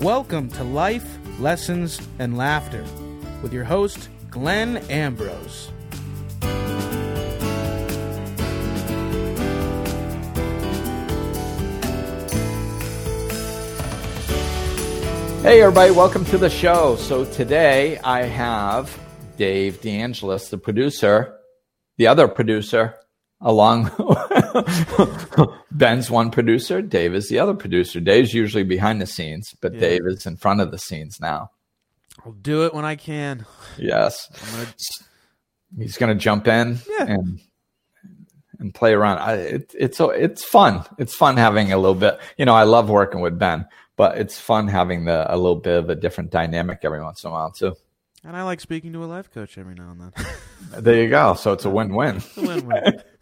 Welcome to Life, Lessons, and Laughter with your host, Glenn Ambrose. Hey, everybody, welcome to the show. So, today I have Dave DeAngelis, the producer, the other producer, along Ben's one producer. Dave is the other producer. Dave's usually behind the scenes, but Yeah. Dave is in front of the scenes now. I'll do it when I can. Yes. Gonna, He's going to jump in Yeah. and and play around. I, it, it's it's fun. It's fun having a little bit. You know, I love working with Ben, but it's fun having the a little bit of a different dynamic every once in a while too. and I like speaking to a life coach every now and then. There you go. So it's a win-win. It's a win-win.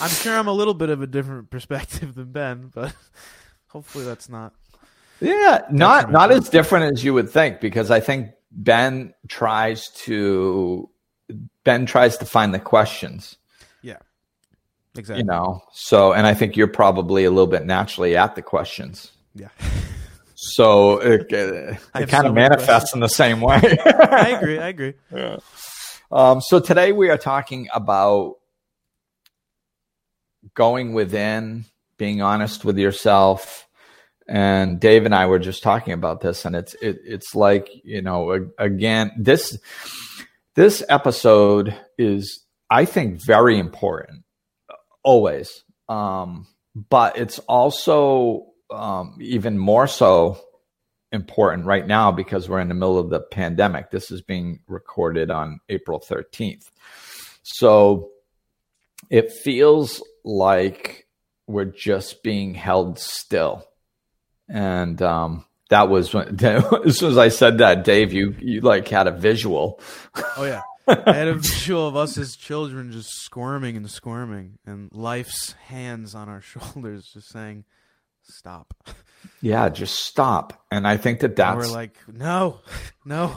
I'm sure I'm a little bit of a different perspective than Ben, but hopefully that's not. Yeah, not not as different as you would think because I think Ben tries to Ben tries to find the questions, Yeah, exactly. you know. So, and I think you're probably a little bit naturally at the questions. Yeah, So it, uh, I it kind so of manifests in the same way. I agree. I agree. um, so today we are talking about going within, being honest with yourself. And Dave and I were just talking about this, and it's it, it's like you know again this this episode is I think very important always, um, but it's also um, even more so important right now because we're in the middle of the pandemic. This is being recorded on April 13th. So it feels like we're just being held still. And um, that was when, as soon as I said that, Dave, you, you like had a visual. Oh yeah. I had a visual of us as children just squirming and squirming, and life's hands on our shoulders, just saying, "Stop." Yeah, just stop. And I think that And that's we're like, "No, no."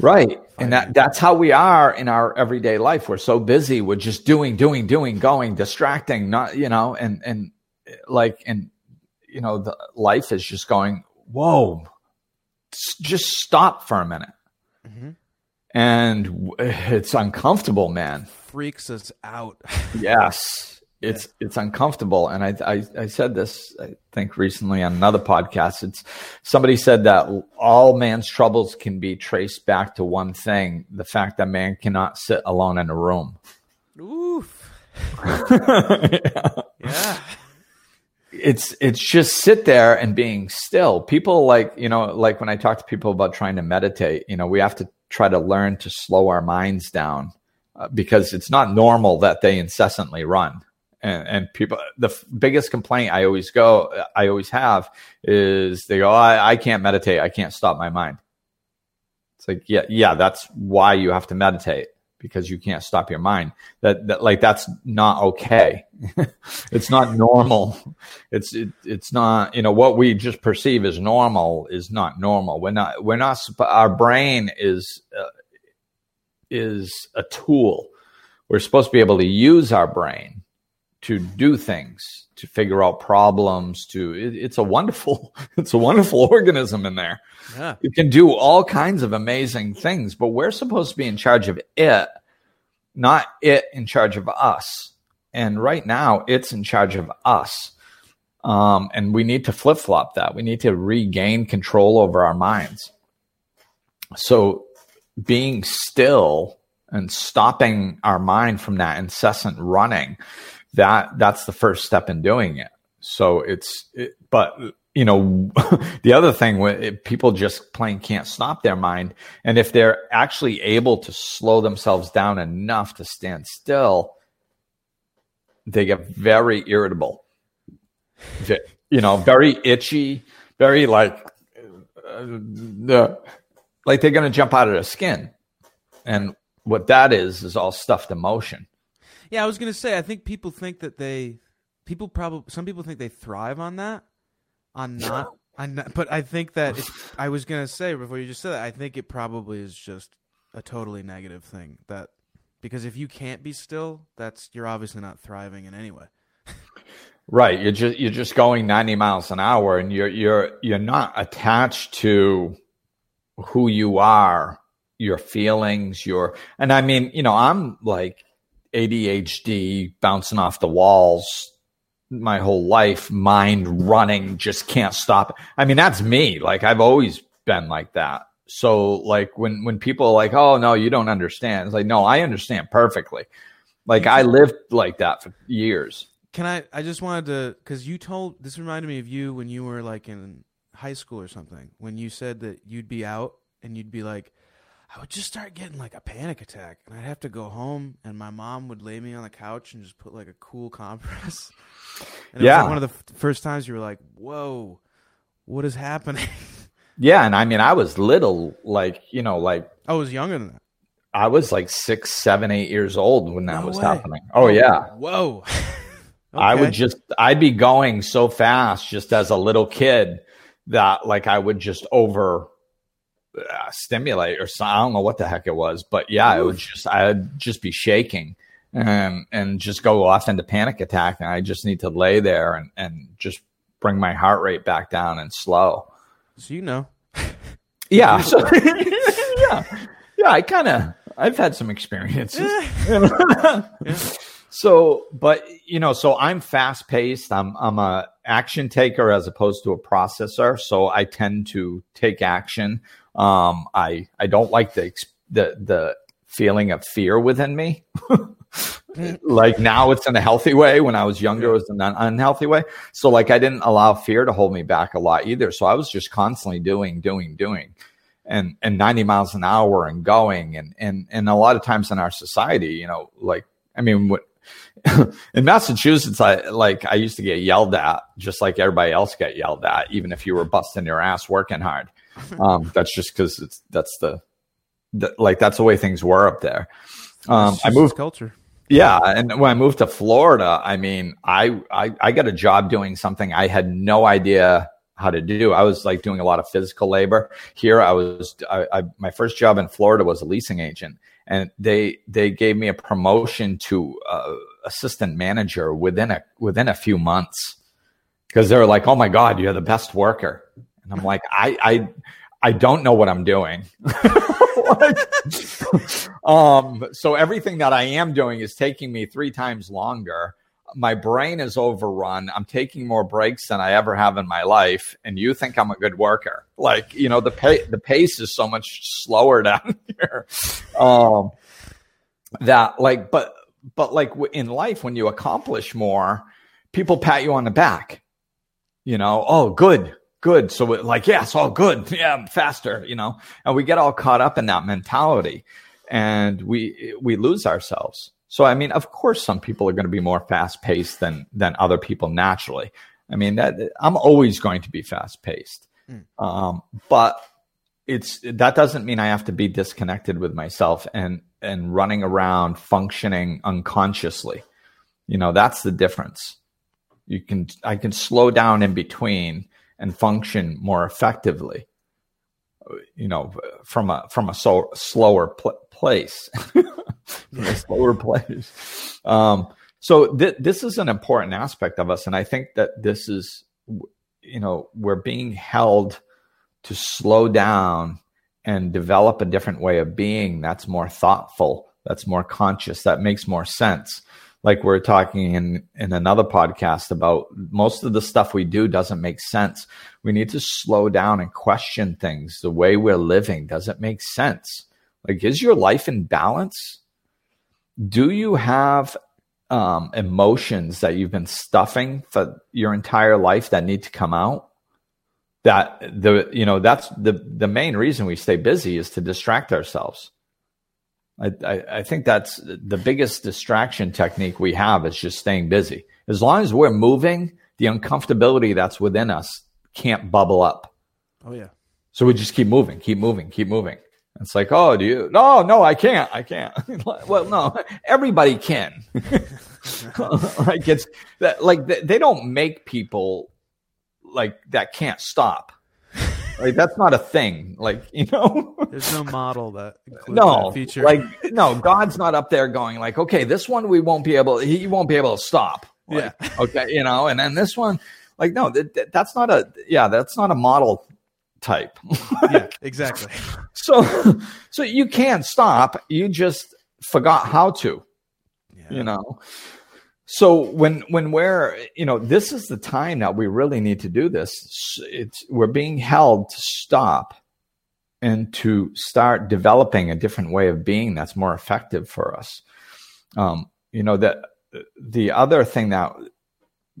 Right. And that, that's how we are in our everyday life. We're so busy. We're just doing, doing, doing, going, distracting, not, you know, and, and like, and, you know, the life is just going, whoa, just stop for a minute. Mhm. And it's uncomfortable, man. Freaks us out. Yes. It's it's uncomfortable, and I, I I said this I think recently on another podcast. It's somebody said that all man's troubles can be traced back to one thing: the fact that man cannot sit alone in a room. Oof. Yeah. it's it's just sit there and being still. People like you know like when I talk to people about trying to meditate, you know, we have to try to learn to slow our minds down uh, because it's not normal that they incessantly run. And, and people, the f- biggest complaint I always go, I always have is they go, I, I can't meditate. I can't stop my mind. It's like, yeah, yeah, that's why you have to meditate because you can't stop your mind. That, that like, that's not okay. it's not normal. It's, it, it's not, you know, what we just perceive as normal is not normal. We're not, we're not, our brain is, uh, is a tool. We're supposed to be able to use our brain to do things, to figure out problems. To it, it's a wonderful, it's a wonderful organism in there. Yeah. It can do all kinds of amazing things, but we're supposed to be in charge of it, not it in charge of us. And right now, it's in charge of us. Um, and we need to flip flop that. We need to regain control over our minds. So being still and stopping our mind from that incessant running that that's the first step in doing it. So it's it, but you know the other thing when people just plain can't stop their mind. And if they're actually able to slow themselves down enough to stand still they get very irritable. You know very itchy very like uh, the like they're going to jump out of their skin. And what that is is all stuffed emotion Yeah, I was gonna say. I think people think that they, people probably, some people think they thrive on that, on not, on not. But I think that I was gonna say before you just said that. I think it probably is just a totally negative thing. That because if you can't be still, that's you're obviously not thriving in any way. Right. You're just you're just going 90 miles an hour and you're you're you're not attached to who you are, your feelings, your and I mean, you know, I'm like ADHD bouncing off the walls my whole life, mind running, just can't stop. I mean, that's me. Like I've always been like that. So like when when people are like, "Oh no, you don't understand," it's like, no, I understand perfectly. Like I lived like that for years. Can I? I just wanted to because you told this reminded me of you when you were like in high school or something when you said that you'd be out and you'd be like, I would just start getting like a panic attack and I'd have to go home and my mom would lay me on the couch and just put like a cool compress. And it Yeah. was like one of the f- first times you were like, "Whoa, what is happening?" Yeah, and I mean, I was little, like you know, like I was younger than that. I was like six, seven, eight years old when that No was way. happening. Oh yeah, Whoa. I would just, I'd be going so fast just as a little kid that like I would just over uh, stimulate or so, I don't know what the heck it was, but yeah, it would just, I'd just be shaking and and just go off into panic attack, and I just need to lay there and and just bring my heart rate back down and slow. So you know. Yeah. So, yeah. Yeah. I kind of, I've had some experiences. So, but you know, so I'm fast paced. I'm, I'm a action taker as opposed to a processor. So I tend to take action. Um, I, I don't like the, the, the feeling of fear within me. like now it's in a healthy way. When I was younger, it was in an unhealthy way. So like I didn't allow fear to hold me back a lot either. So I was just constantly doing, doing, doing and, and 90 miles an hour and going. And, and, and a lot of times in our society, you know, like, I mean, what, in Massachusetts, I like I used to get yelled at, just like everybody else get yelled at, even if you were busting your ass working hard. Um, that's just because it's that's the, the like that's the way things were up there. Um, I moved culture. yeah, and when I moved to Florida, I mean, I, I I got a job doing something I had no idea how to do. I was like doing a lot of physical labor. Here, I was I, I my first job in Florida was a leasing agent, and they they gave me a promotion to uh, assistant manager within a within a few months because they were like, "Oh my God, you're the best worker," and I'm like, "I I I don't know what I'm doing." Um, so everything that I am doing is taking me three times longer. My brain is overrun. I'm taking more breaks than I ever have in my life. And you think I'm a good worker. Like, you know, the pay, the pace is so much slower down here. Um, that like, but, but like in life, when you accomplish more, people pat you on the back, you know, oh, good, good. So it, like, yeah, it's all good. Yeah, I'm faster, you know, and we get all caught up in that mentality and we, we lose ourselves. So, I mean, of course, some people are going to be more fast paced than, than other people naturally. I mean, that I'm always going to be fast paced. Um, but it's, that doesn't mean I have to be disconnected with myself and, and running around functioning unconsciously. You know, that's the difference. You can, I can slow down in between and function more effectively you know from a from a so slower pl- place. From a slower place. Um so th- this is an important aspect of us and i think that this is you know we're being held to slow down and develop a different way of being that's more thoughtful that's more conscious that makes more sense like we're talking in in another podcast about most of the stuff we do doesn't make sense. We need to slow down and question things. The way we're living doesn't make sense? Like is your life in balance? Do you have um, emotions that you've been stuffing for your entire life that need to come out? That the you know that's the the main reason we stay busy is to distract ourselves I, I, I think that's the biggest distraction technique we have is just staying busy. As long as we're moving, the uncomfortability that's within us can't bubble up. Oh yeah. So we just keep moving, keep moving, keep moving. It's like, oh, do you? No, no, I can't. I can't. well, no, everybody can. like it's that, like they they don't make people like that can't stop. Like that's not a thing. Like you know. There's no model that includes no that feature. like no god's not up there going like okay this one we won't be able he won't be able to stop Like, yeah. okay, you know, and then this one, like, no, that, that's not a yeah, that's not a model type. yeah, exactly. So, so you can't stop. You just forgot how to. Yeah. You know. So when when we're you know this is the time that we really need to do this. It's we're being held to stop and to start developing a different way of being that's more effective for us. Um, you know that the other thing that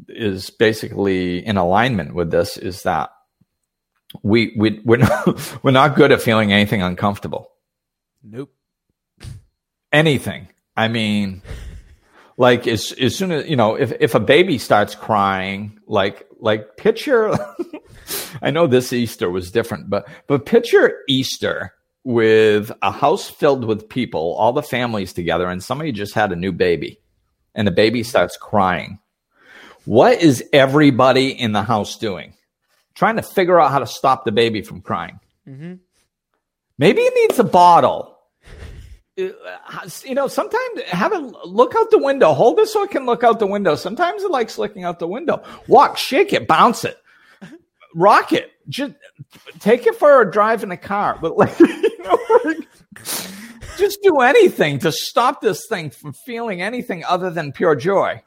is basically in alignment with this is that we we we're not, we're not good at feeling anything uncomfortable. Nope. Anything. I mean, like as as soon as you know, if if a baby starts crying, like like picture. I know this Easter was different, but but picture Easter with a house filled with people, all the families together, and somebody just had a new baby, and the baby starts crying. What is everybody in the house doing? Trying to figure out how to stop the baby from crying. Mm-hmm. Maybe it needs a bottle Uh, you know, sometimes have a look out the window. Hold it so it can look out the window. Sometimes it likes looking out the window. Walk, shake it, bounce it, rock it. Just take it for a drive in a car. But like, you know, like, just do anything to stop this thing from feeling anything other than pure joy.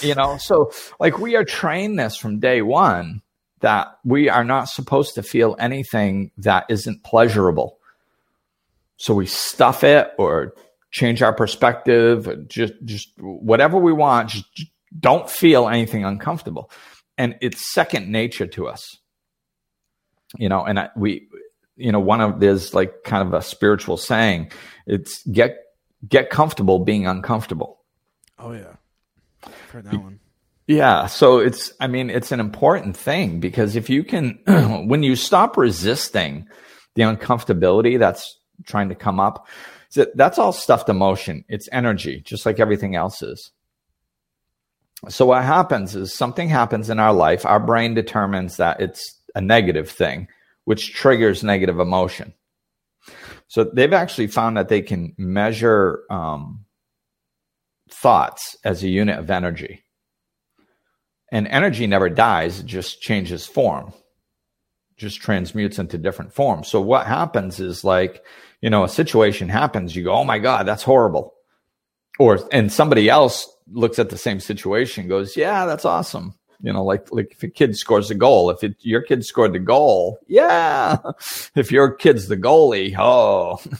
You know, so like we are trained this from day one that we are not supposed to feel anything that isn't pleasurable so we stuff it or change our perspective, just just whatever we want. Just, just don't feel anything uncomfortable, and it's second nature to us. You know, and I, we, you know, one of there's like kind of a spiritual saying. It's get get comfortable being uncomfortable. Oh yeah, I've heard that one. Yeah. So it's, I mean, it's an important thing because if you can, when you stop resisting the uncomfortability that's trying to come up. So that's all stuffed emotion. It's energy, just like everything else is. So what happens is something happens in our life. Our brain determines that it's a negative thing, which triggers negative emotion. So they've actually found that they can measure um, thoughts as a unit of energy. And energy never dies, it just changes form, just transmutes into different forms. So what happens is like you know, a situation happens, you go, oh my God, that's horrible. Or, and somebody else looks at the same situation goes, yeah, that's awesome. You know, like, like if a kid scores a goal, if it, your kid scored the goal, yeah. If your kid's the goalie, oh.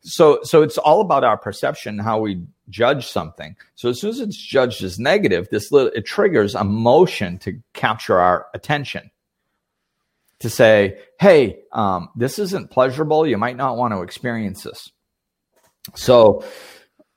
So, so it's all about our perception, how we judge something. So as soon as it's judged as negative, this little, it triggers emotion to capture our attention to say, hey, um, this isn't pleasurable. You might not want to experience this. So,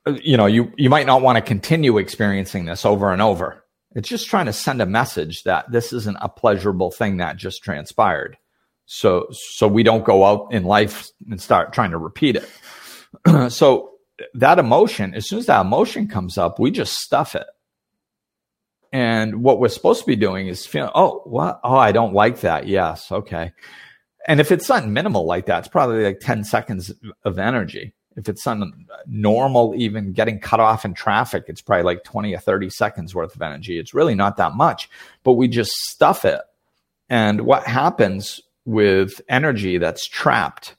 uh, you know, you, you might not want to continue experiencing this over and over. It's just trying to send a message that this isn't a pleasurable thing that just transpired. So, so we don't go out in life and start trying to repeat it. so that emotion, as soon as that emotion comes up, we just stuff it. And what we're supposed to be doing is feeling, oh, what? Oh, I don't like that. Yes. Okay. And if it's something minimal like that, it's probably like 10 seconds of energy. If it's something normal, even getting cut off in traffic, it's probably like 20 or 30 seconds worth of energy. It's really not that much, but we just stuff it. And what happens with energy that's trapped,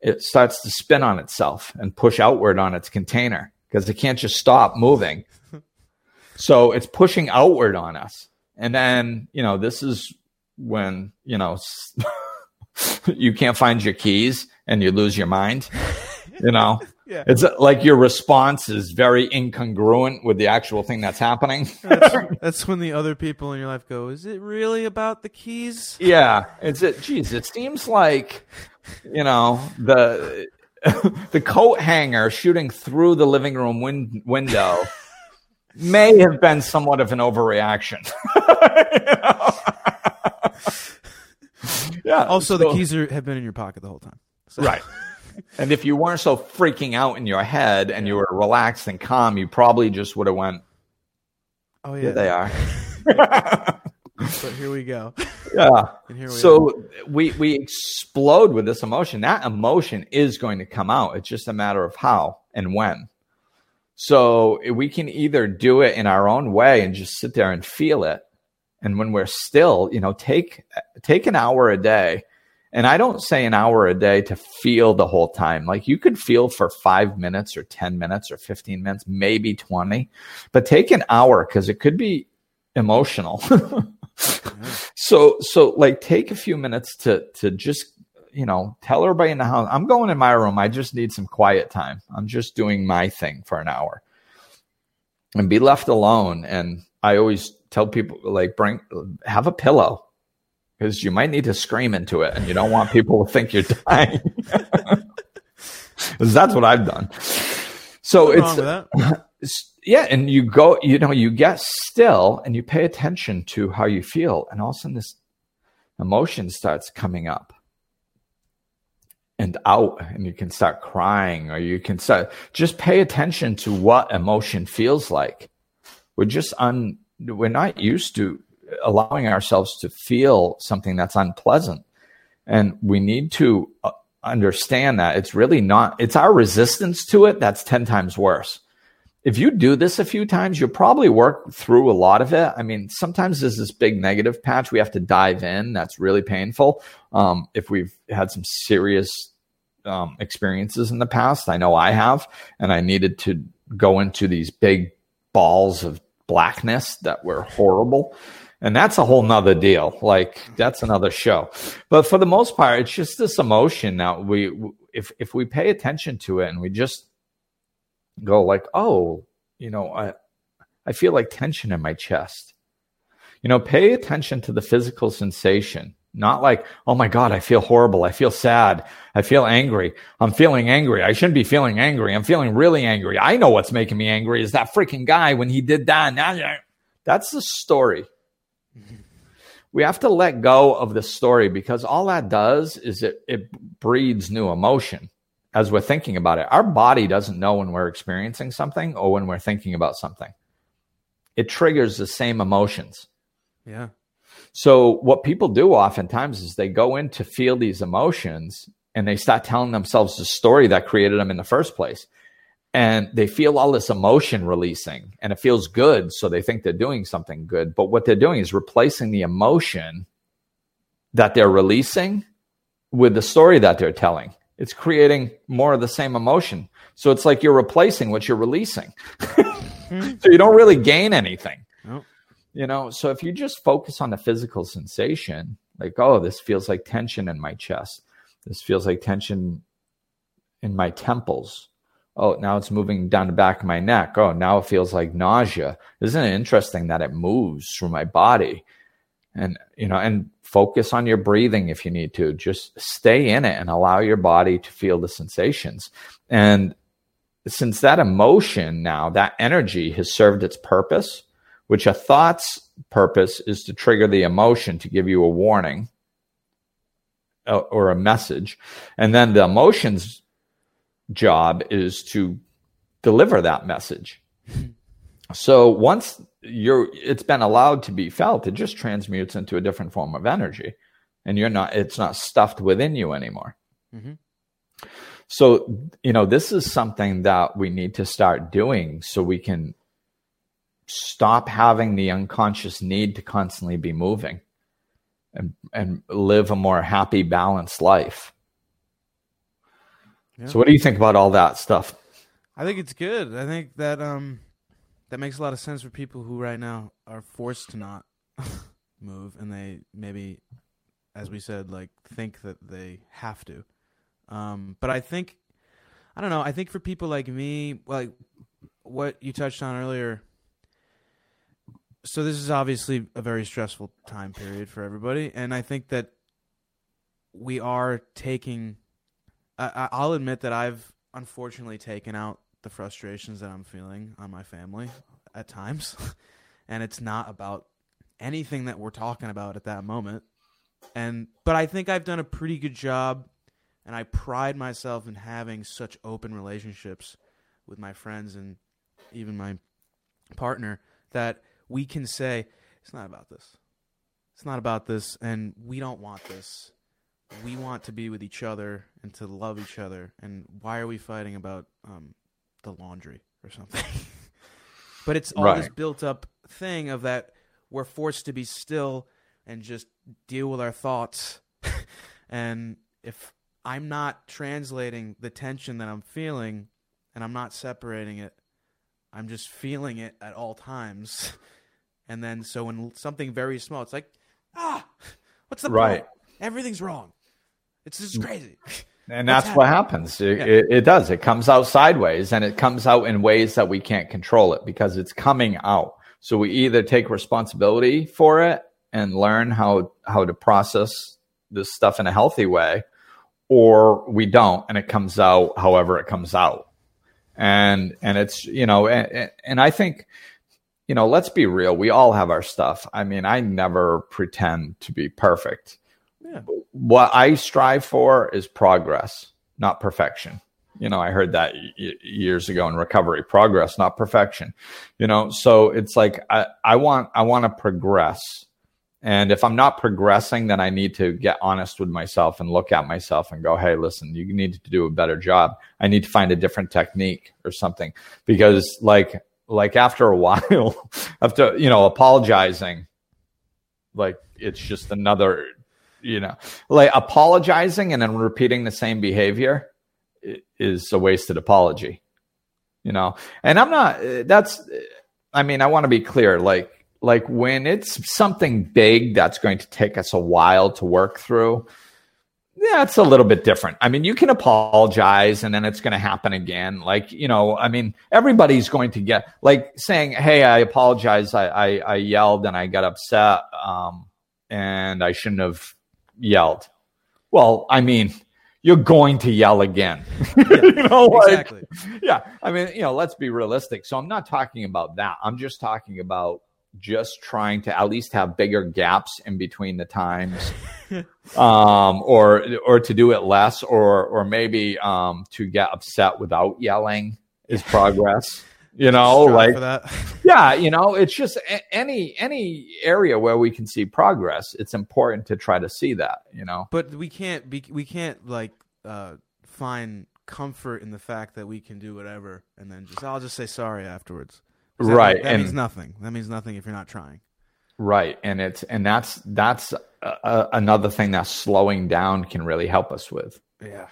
it starts to spin on itself and push outward on its container because it can't just stop moving. So it's pushing outward on us. And then, you know, this is when, you know, you can't find your keys and you lose your mind. You know, yeah. it's uh, like your response is very incongruent with the actual thing that's happening. that's, that's, when the other people in your life go, "Is it really about the keys?" Yeah, it's it. Geez, it seems like you know the the coat hanger shooting through the living room win- window may have been somewhat of an overreaction. yeah. Also, so, the keys are, have been in your pocket the whole time. So. Right. And if you weren't so freaking out in your head and you were relaxed and calm, you probably just would have went. Oh yeah, they are. but here we go. Yeah. We so are. we we explode with this emotion. That emotion is going to come out. It's just a matter of how and when. So eh, we can either do it in our own way and just sit there and feel it. And when we're still, you know, take take an hour a day. And I don't say an hour a day to feel the whole time. Like you could feel for five minutes or 10 minutes or 15 minutes, maybe 20, but take an hour because it could be emotional. so, so like take a few minutes to, to just you know, tell everybody in the house, I'm going in my room. I just need some quiet time. I'm just doing my thing for an hour and be left alone. And I always tell people, like, bring, have a pillow because you might need to scream into it and you don't want people to think you're dying. Because that's what I've done. So it's, yeah. And you go, you know, you get still and you pay attention to how you feel. And all of a sudden this emotion starts coming up and out and you can start crying or you can start just pay attention to what emotion feels like. We're just un we're not used to allowing ourselves to feel something that's unpleasant. And we need to uh, understand that it's really not it's our resistance to it that's 10 times worse if you do this a few times you'll probably work through a lot of it i mean sometimes there's this big negative patch we have to dive in that's really painful um, if we've had some serious um, experiences in the past. I know I have, and I needed to go into these big balls of blackness that were horrible. And that's a whole nother deal. Like that's another show. But for the most part, it's just this emotion that we, if, if we pay attention to it and we just go like, oh, you know, I, I feel like tension in my chest. You know, pay attention to the physical sensation not like, oh my God, I feel horrible. I feel sad. I feel angry. I'm feeling angry. I shouldn't be feeling angry. I'm feeling really angry. I know what's making me angry is that freaking guy when he did that. That's the story. We have to let go of the story because all that does is it, it breeds new emotion as we're thinking about it. Our body doesn't know when we're experiencing something or when we're thinking about something. It triggers the same emotions. Yeah. So what people do oftentimes is they go in to feel these emotions and they start telling themselves the story that created them in the first place. And they feel all this emotion releasing and it feels good. So they think they're doing something good. But what they're doing is replacing the emotion that they're releasing with the story that they're telling. It's creating more of the same emotion. So it's like you're replacing what you're releasing. Hmm. so you don't really gain anything. Nope. You know, so if you just focus on the physical sensation, like, oh, this feels like tension in my chest. This feels like tension in my temples. Oh, now it's moving down the back of my neck. Oh, now it feels like nausea. Isn't it interesting that it moves through my body? And, you know, and focus on your breathing if you need to. Just stay in it and allow your body to feel the sensations. And since that emotion now, that energy has served its purpose, which a thought's purpose is to trigger the emotion to give you a warning uh, or a message. And then the emotion's job is to deliver that message. So once you're it's been allowed to be felt, it just transmutes into a different form of energy. And you're not it's not stuffed within you anymore. Mm-hmm. So, you know, this is something that we need to start doing so we can stop having the unconscious need to constantly be moving and and live a more happy balanced life yeah. so what do you think about all that stuff i think it's good i think that um that makes a lot of sense for people who right now are forced to not move and they maybe as we said like think that they have to um but i think i don't know i think for people like me like what you touched on earlier so this is obviously a very stressful time period for everybody, and I think that we are taking. I, I'll admit that I've unfortunately taken out the frustrations that I'm feeling on my family at times, and it's not about anything that we're talking about at that moment. And but I think I've done a pretty good job, and I pride myself in having such open relationships with my friends and even my partner that we can say, it's not about this. It's not about this, and we don't want this. We want to be with each other and to love each other. And why are we fighting about um, the laundry? or something. but it's all this built up thing of that we're forced to be still and just deal with our thoughts. and if I'm not translating the tension that I'm feeling and I'm not separating it, I'm just feeling it at all times. And then so when something very small, it's like, ah, what's the Right. point? Everything's wrong. It's just crazy. And that's what happens. It, it, it does. It comes out sideways and it comes out in ways that we can't control it because it's coming out. So we either take responsibility for it and learn how, how to process this stuff in a healthy way, or we don't and it comes out however it comes out. And, and it's, you know, and, and I think, you know, let's be real. We all have our stuff. I mean, I never pretend to be perfect Yeah. what I strive for is progress, not perfection. You know, I heard that y- years ago in recovery, progress, not perfection. You know, so it's like I, I want I want to progress. And if I'm not progressing, then I need to get honest with myself and look at myself and go, hey, listen, you need to do a better job. I need to find a different technique or something. Because like like after a while, after you know, apologizing, like it's just another you know like apologizing and then repeating the same behavior is a wasted apology you know? And i'm not uh, that's i mean i want to be clear like like when it's something big that's going to take us a while to work through yeah a little bit different. I mean you can apologize and then it's going to happen again. Like you know i mean everybody's going to get like saying hey i apologize. I i, I yelled and i got upset um and i shouldn't have yelled. Well i mean you're going to yell again. You know like, exactly. yeah. I mean you know let's be realistic. So i'm not talking about that. I'm just talking about just trying to at least have bigger gaps in between the times um or or to do it less or or maybe um to get upset without yelling is progress you know like that. yeah you know it's just a- any any area where we can see progress it's important to try to see that you know but we can't be we can't like uh find comfort in the fact that we can do whatever and then just I'll just say sorry afterwards that- Right, That and- means nothing. That means nothing if you're not trying. Right, and it's and that's that's a, a, another thing that slowing down can really help us with Yeah.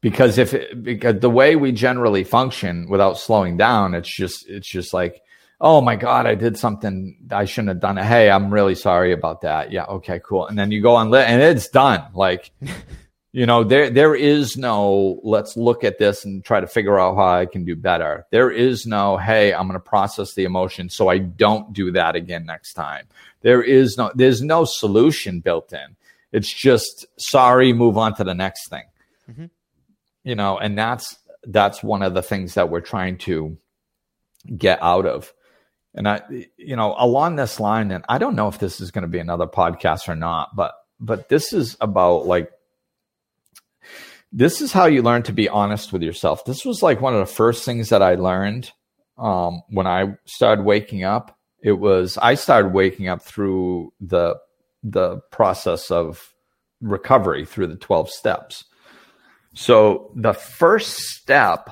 Because if it, because the way we generally function without slowing down, it's just it's just like oh my god, I did something I shouldn't have done it. Hey, I'm really sorry about that. Yeah, okay, cool. And then you go on lit and it's done. Like you know there there is no let's look at this and try to figure out how i can do better there is no hey i'm going to process the emotion so i don't do that again next time there is no there's no solution built in it's just sorry move on to the next thing Mhm. You know and that's that's one of the things that we're trying to get out of and i you know along this line and i don't know if this is going to be another podcast or not but but this is about like this is how you learn to be honest with yourself. This was like one of the first things that I learned um, when I started waking up. It was I started waking up through the the process of recovery through the twelve steps. So the first step,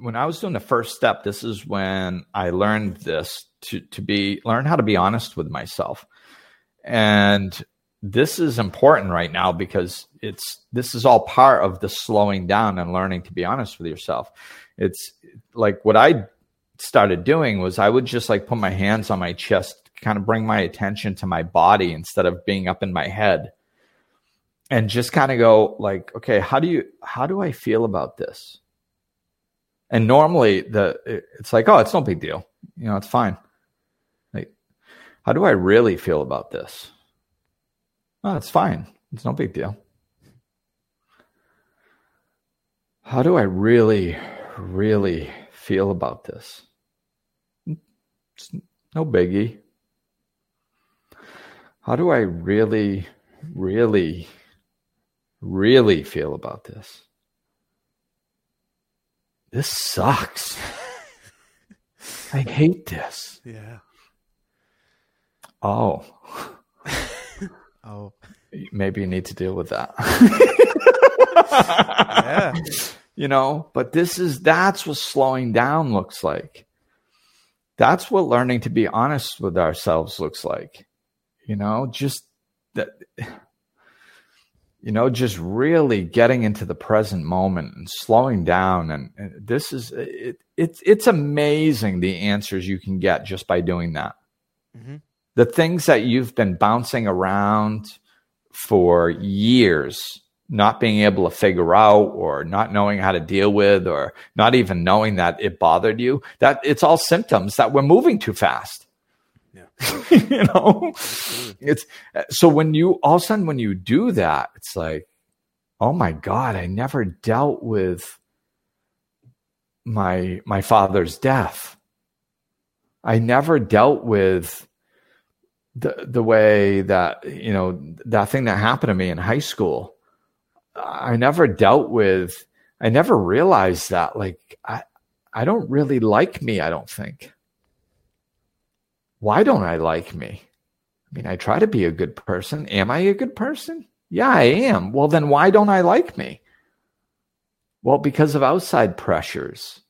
when I was doing the first step, this is when I learned this to to be learn how to be honest with myself, and this is important right now because it's this is all part of the slowing down and learning to be honest with yourself. It's like what i started doing was i would just like put my hands on my chest kind of bring my attention to my body instead of being up in my head and just kind of go like okay how do you how do i feel about this and normally the it's like oh it's no big deal you know it's fine like how do i really feel about this Oh, it's fine. It's no big deal. How do I really, really feel about this? It's no biggie. How do I really, really, really feel about this? This sucks. I hate this. Yeah. Oh, Oh. maybe you need to deal with that. Yeah. you know, but this is that's what slowing down looks like. That's what learning to be honest with ourselves looks like. You know, just that you know, just really getting into the present moment and slowing down. And, and this is it, it's it's amazing the answers you can get just by doing that. Mm-hmm. The things that you've been bouncing around for years, not being able to figure out, or not knowing how to deal with, or not even knowing that it bothered you. That it's all symptoms that we're moving too fast. you know, it's uh, so when you all of a sudden when you do that, it's like, oh my god, I never dealt with my my father's death. I never dealt with the the way that you know that thing that happened to me in high school. I never dealt with. I never realized that. Like I, I don't really like me. I don't think why don't I like me? I mean, I try to be a good person. Am I a good person? Yeah, I am. Well, then why don't I like me? Well, because of outside pressures.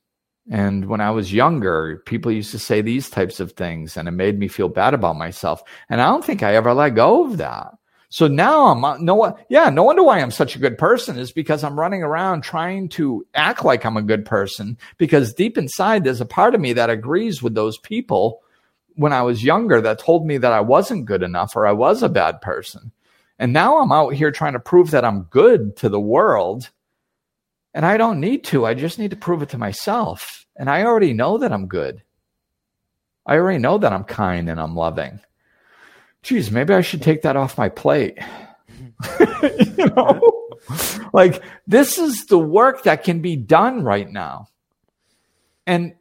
And when I was younger, people used to say these types of things, and it made me feel bad about myself. And I don't think I ever let go of that. So now I'm uh, no yeah, no wonder why I'm such a good person is because I'm running around trying to act like I'm a good person because deep inside there's a part of me that agrees with those people when I was younger that told me that I wasn't good enough or I was a bad person. And now I'm out here trying to prove that I'm good to the world. And I don't need to. I just need to prove it to myself. And I already know that I'm good. I already know that I'm kind and I'm loving. Geez, maybe I should take that off my plate. you know? like, this is the work that can be done right now. And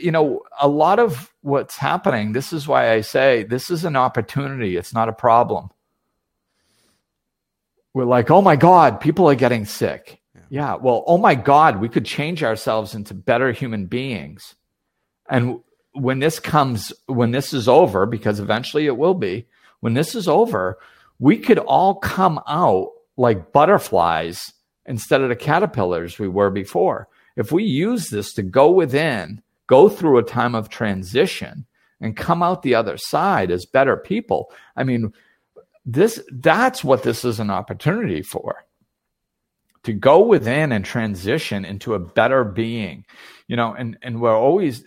you know, a lot of what's happening, this is why I say this is an opportunity, it's not a problem. We're like, oh my God, people are getting sick. Yeah. yeah, well, oh my God, we could change ourselves into better human beings. And when this comes, when this is over, because eventually it will be, when this is over, we could all come out like butterflies instead of the caterpillars we were before. If we use this to go within go through a time of transition and come out the other side as better people. I mean, this that's what this is an opportunity for. To go within and transition into a better being. You know, and and we're always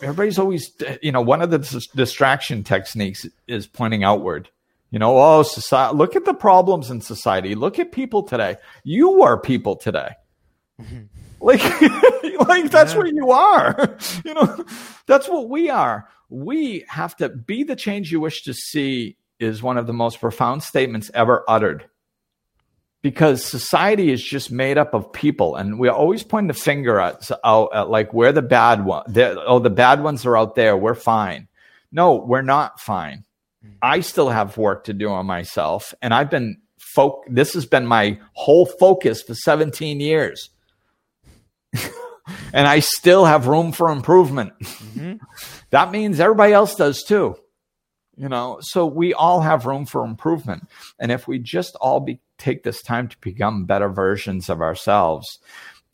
everybody's always you know, one of the distraction techniques is pointing outward. You know, oh, society, look at the problems in society. Look at people today. You are people today. Mm-hmm. Like, like that's yeah. where you are. you know, that's what we are. We have to be the change you wish to see is one of the most profound statements ever uttered. Because society is just made up of people, and we always point the finger at, out at like we're the bad one. Oh, the bad ones are out there. We're fine. No, we're not fine. Mm-hmm. I still have work to do on myself, and I've been folk. This has been my whole focus for 17 years and I still have room for improvement. Mm-hmm. that means everybody else does too. You know, so we all have room for improvement. And if we just all be, take this time to become better versions of ourselves,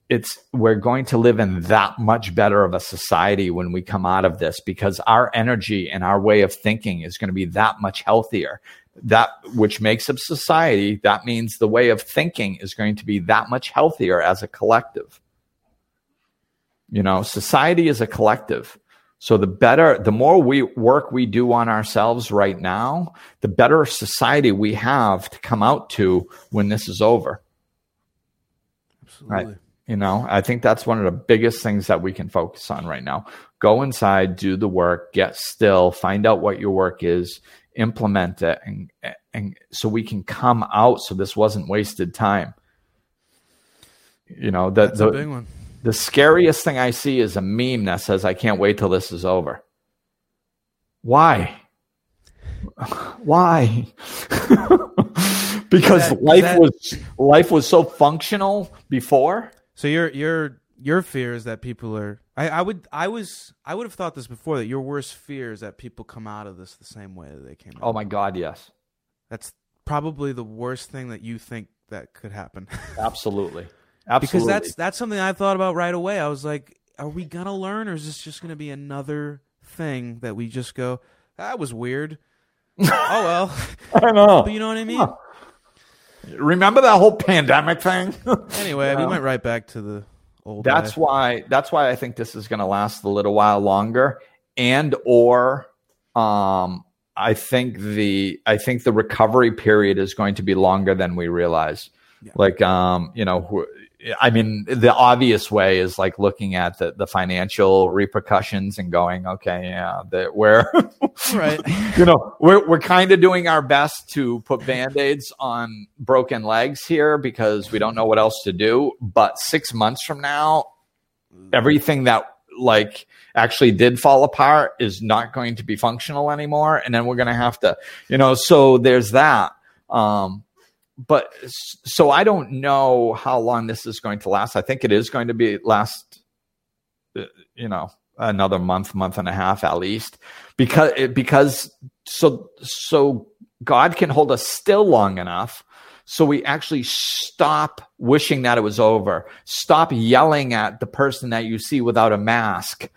it's we're going to live in that much better of a society when we come out of this because our energy and our way of thinking is going to be that much healthier that which makes up society that means the way of thinking is going to be that much healthier as a collective you know, society is a collective. So the better, the more we work we do on ourselves right now, the better society we have to come out to when this is over. Absolutely. Right. You know, I think that's one of the biggest things that we can focus on right now. Go inside, do the work, get still, find out what your work is, implement it, and and so we can come out. So this wasn't wasted time. You know, that that's the, a big one the scariest thing I see is a meme that says, I can't wait till this is over. Why? Why? because that, life that, was life was so functional before. So your your your fear is that people are I, I would I was I would have thought this before that your worst fear is that people come out of this the same way that they came out. Oh my god, yes. That's probably the worst thing that you think that could happen. Absolutely Absolutely. because that's that's something I thought about right away. I was like, are we gonna learn, or is this just gonna be another thing that we just go? That was weird. oh well, I know. but you know what I mean. Huh. Remember that whole pandemic thing? Anyway, we went right back to the old. that's guy. why that's why I think this is going to last a little while longer and or um I think the I think the recovery period is going to be longer than we realize. Yeah. Like um you know I mean the obvious way is like looking at the the financial repercussions and going okay yeah that we're right. you know we're we're kind of doing our best to put band-aids on broken legs here because we don't know what else to do but 6 months from now everything that like actually did fall apart is not going to be functional anymore and then we're going to have to you know so there's that um but so i don't know how long this is going to last. I think it is going to be last uh, you know another month month and a half at least because because so so god can hold us still long enough so we actually stop wishing that it was over. Stop yelling at the person that you see without a mask.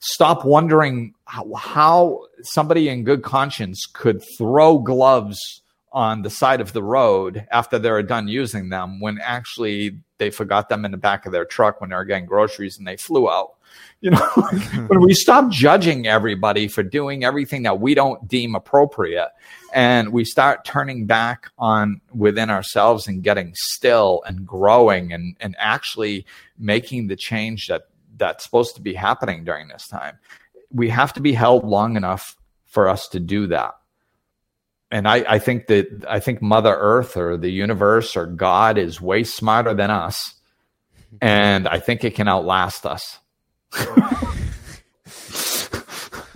Stop wondering how, how somebody in good conscience could throw gloves on the side of the road after they're done using them when actually they forgot them in the back of their truck when they were getting groceries and they flew out. You know when we stop judging everybody for doing everything that we don't deem appropriate and we start turning back on within ourselves and getting still and growing and and actually making the change that that's supposed to be happening during this time we have to be held long enough for us to do that and I, I think that I think Mother Earth or the universe or God is way smarter than us, and I think it can outlast us.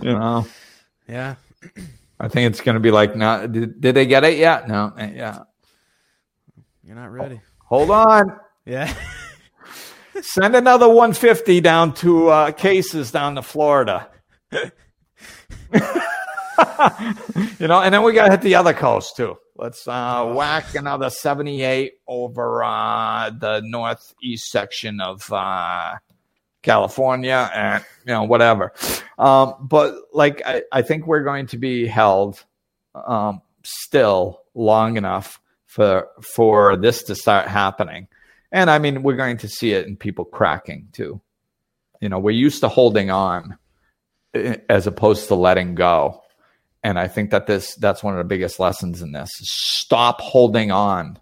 you know, Yeah. I think it's going to be like, no, did, did they get it yet? No, eh, yeah. You're not ready. Hold on, Yeah. send another 150 down to uh, cases down to Florida. you know, and then we got to hit the other coast too. Let's uh, whack another 78 over uh, the northeast section of uh, California and, you know, whatever. Um, but like, I, I think we're going to be held um, still long enough for for this to start happening. And I mean, we're going to see it in people cracking too. You know, we're used to holding on eh, as opposed to letting go. And I think that this that's one of the biggest lessons in this. Stop holding on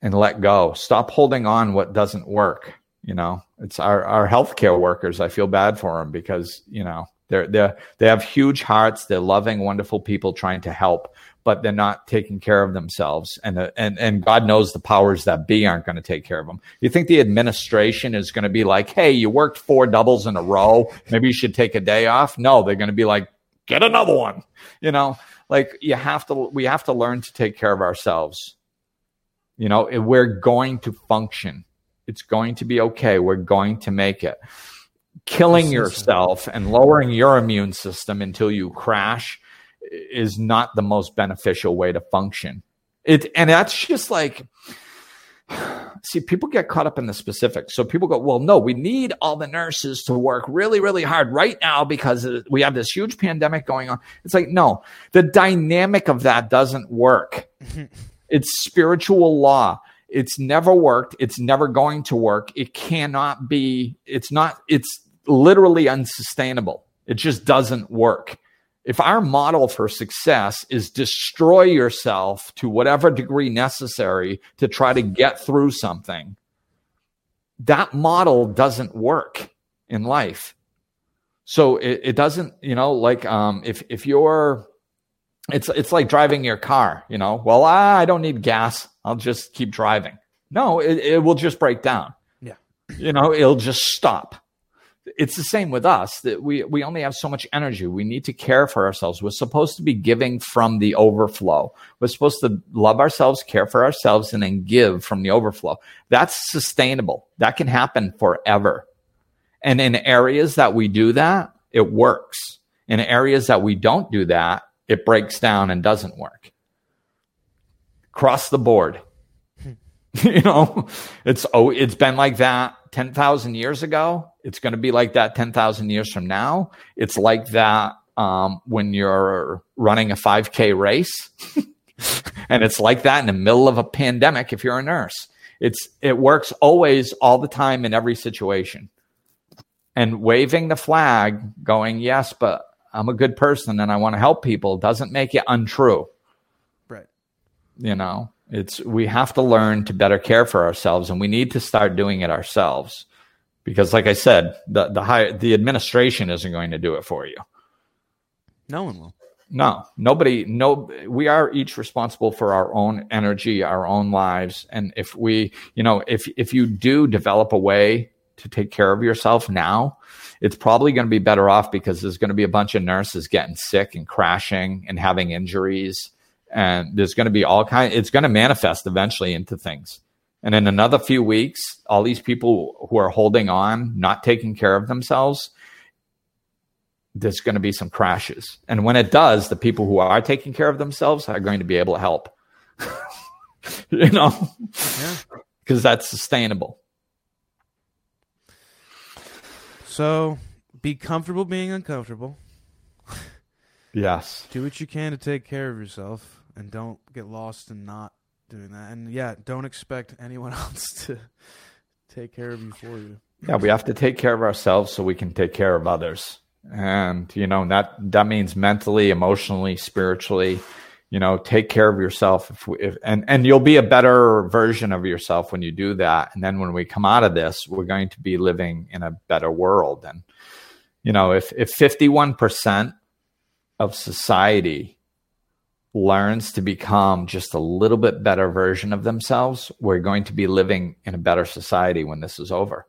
and let go. Stop holding on what doesn't work. You know, it's our our healthcare workers. I feel bad for them because you know they're they they have huge hearts. They're loving, wonderful people trying to help, but they're not taking care of themselves. And the, and and God knows the powers that be aren't going to take care of them. You think the administration is going to be like, "Hey, you worked four doubles in a row. Maybe you should take a day off." No, they're going to be like, "Get another one." You know, like you have to. We have to learn to take care of ourselves. You know, we're going to function. It's going to be okay. We're going to make it. Killing yourself and lowering your immune system until you crash is not the most beneficial way to function. It and that's just like see people get caught up in the specifics. So people go, "Well, no, we need all the nurses to work really really hard right now because we have this huge pandemic going on." It's like, "No, the dynamic of that doesn't work." it's spiritual law. It's never worked. It's never going to work. It cannot be it's not it's literally unsustainable. It just doesn't work if our model for success is destroy yourself to whatever degree necessary to try to get through something, that model doesn't work in life. So it, it doesn't, you know, like um, if if you're, it's it's like driving your car. You know, well, I don't need gas. I'll just keep driving. No, it, it will just break down. Yeah. You know, it'll just stop it's the same with us that we we only have so much energy. We need to care for ourselves. We're supposed to be giving from the overflow. We're supposed to love ourselves care for ourselves and then give from the overflow. That's sustainable. That can happen forever. And in areas that we do that it works. In areas that we don't do that it breaks down and doesn't work. Across the board. Hmm. You know, it's oh, it's been like that ten thousand years ago. It's going to be like that ten thousand years from now. It's like that um, when you're running a five k race, and it's like that in the middle of a pandemic. If you're a nurse, it's it works always, all the time, in every situation. And waving the flag, going yes, but I'm a good person and I want to help people, doesn't make it untrue. Right. You know it's we have to learn to better care for ourselves, and we need to start doing it ourselves. Because, like I said, the the high the administration isn't going to do it for you. No one will. No, nobody. No, we are each responsible for our own energy, our own lives, and if we, you know, if if you do develop a way to take care of yourself now, it's probably going to be better off because there's going to be a bunch of nurses getting sick and crashing and having injuries and there's going to be all kind it's going to manifest eventually into things and in another few weeks all these people who are holding on not taking care of themselves there's going to be some crashes. And when it does the people who are taking care of themselves are going to be able to help. You know? Because yeah. that's sustainable. So be comfortable being uncomfortable. Yes. Do what you can to take care of yourself and don't get lost in not doing that. And yeah, don't expect anyone else to take care of you for you. Yeah, we have to take care of ourselves so we can take care of others. And you know, that that means mentally, emotionally, spiritually, you know, take care of yourself if, we, if and and you'll be a better version of yourself when you do that. And then when we come out of this, we're going to be living in a better world and you know, if if 51% of society learns to become just a little bit better version of themselves, we're going to be living in a better society when this is over.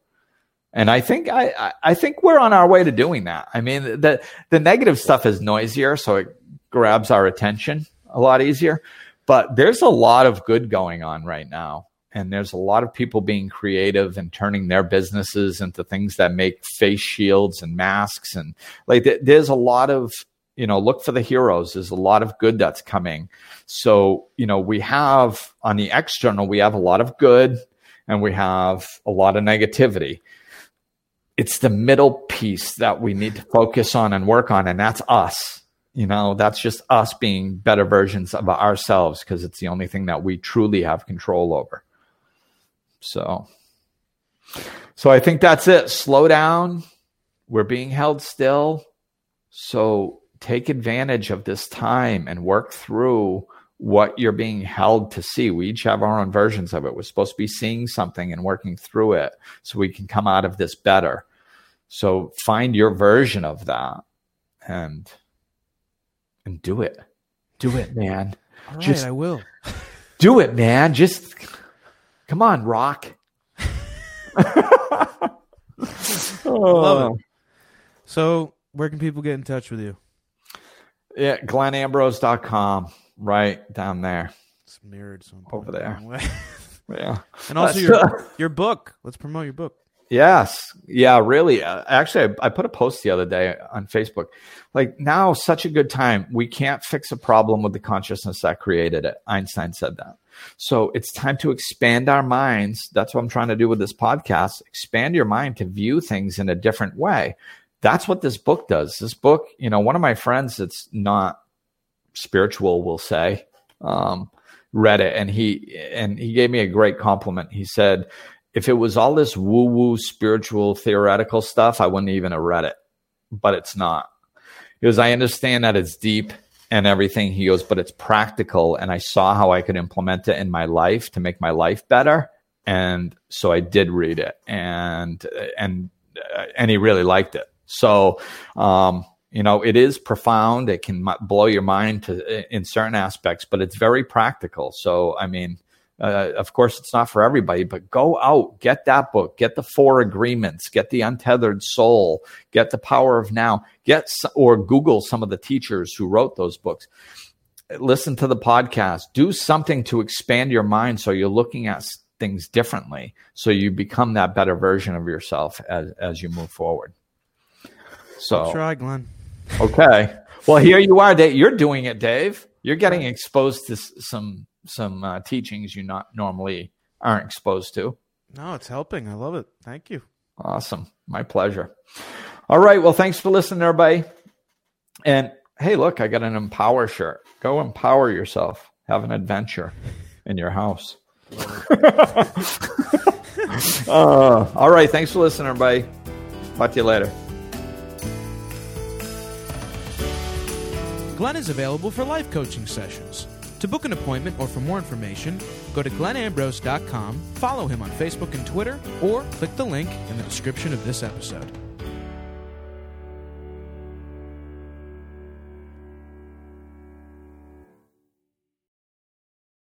And I think I, I think we're on our way to doing that. I mean, the the negative stuff is noisier, so it grabs our attention a lot easier. But there's a lot of good going on right now. And there's a lot of people being creative and turning their businesses into things that make face shields and masks. And like, there's a lot of you know, look for the heroes. There's a lot of good that's coming. So, you know, we have on the external, we have a lot of good and we have a lot of negativity. It's the middle piece that we need to focus on and work on, and that's us. You know, that's just us being better versions of ourselves because it's the only thing that we truly have control over. So, so I think that's it. Slow down. We're being held still. So take advantage of this time and work through what you're being held to see. We each have our own versions of it. We're supposed to be seeing something and working through it so we can come out of this better. So find your version of that and and do it. Do it, man. All right, Just I will. Do it, man. Just come on, rock. oh. Love it. Oh. So, where can people get in touch with you? Yeah, glennambrose.com, right down there. It's mirrored over there. yeah. And also your your book. Let's promote your book. Yes. Yeah, really. Uh, actually, I, I, put a post the other day on Facebook. Like, now, such a good time. We can't fix a problem with the consciousness that created it. Einstein said that. So it's time to expand our minds. That's what I'm trying to do with this podcast. Expand your mind to view things in a different way that's what this book does. This book, you know, one of my friends that's not spiritual will say, um, read it and he and he gave me a great compliment. He said, if it was all this woo woo spiritual theoretical stuff, I wouldn't even have read it. But it's not. Because I understand that it's deep and everything. He goes, but it's practical. And I saw how I could implement it in my life to make my life better. And so I did read it and, and, and he really liked it. So, um, you know, it is profound. It can blow your mind to in certain aspects, but it's very practical. So, I mean, uh, of course, it's not for everybody, but go out, get that book, get the Four Agreements, get the Untethered Soul, get the Power of Now, get or Google some of the teachers who wrote those books. Listen to the podcast. Do something to expand your mind so you're looking at things differently, so you become that better version of yourself as as you move forward. So I'll try, Glenn. Okay. Well, here you are, Dave. You're doing it, Dave. You're getting exposed to some some uh, teachings you not normally aren't exposed to. No, it's helping. I love it. Thank you. Awesome. My pleasure. All right. Well, thanks for listening, everybody. And hey, look, I got an Empower shirt. Go empower yourself. Have an adventure in your house. uh, all right. Thanks for listening, everybody. Talk to you later. Glenn is available for life coaching sessions. To book an appointment or for more information, go to glenambrose.com, follow him on Facebook and Twitter, or click the link in the description of this episode.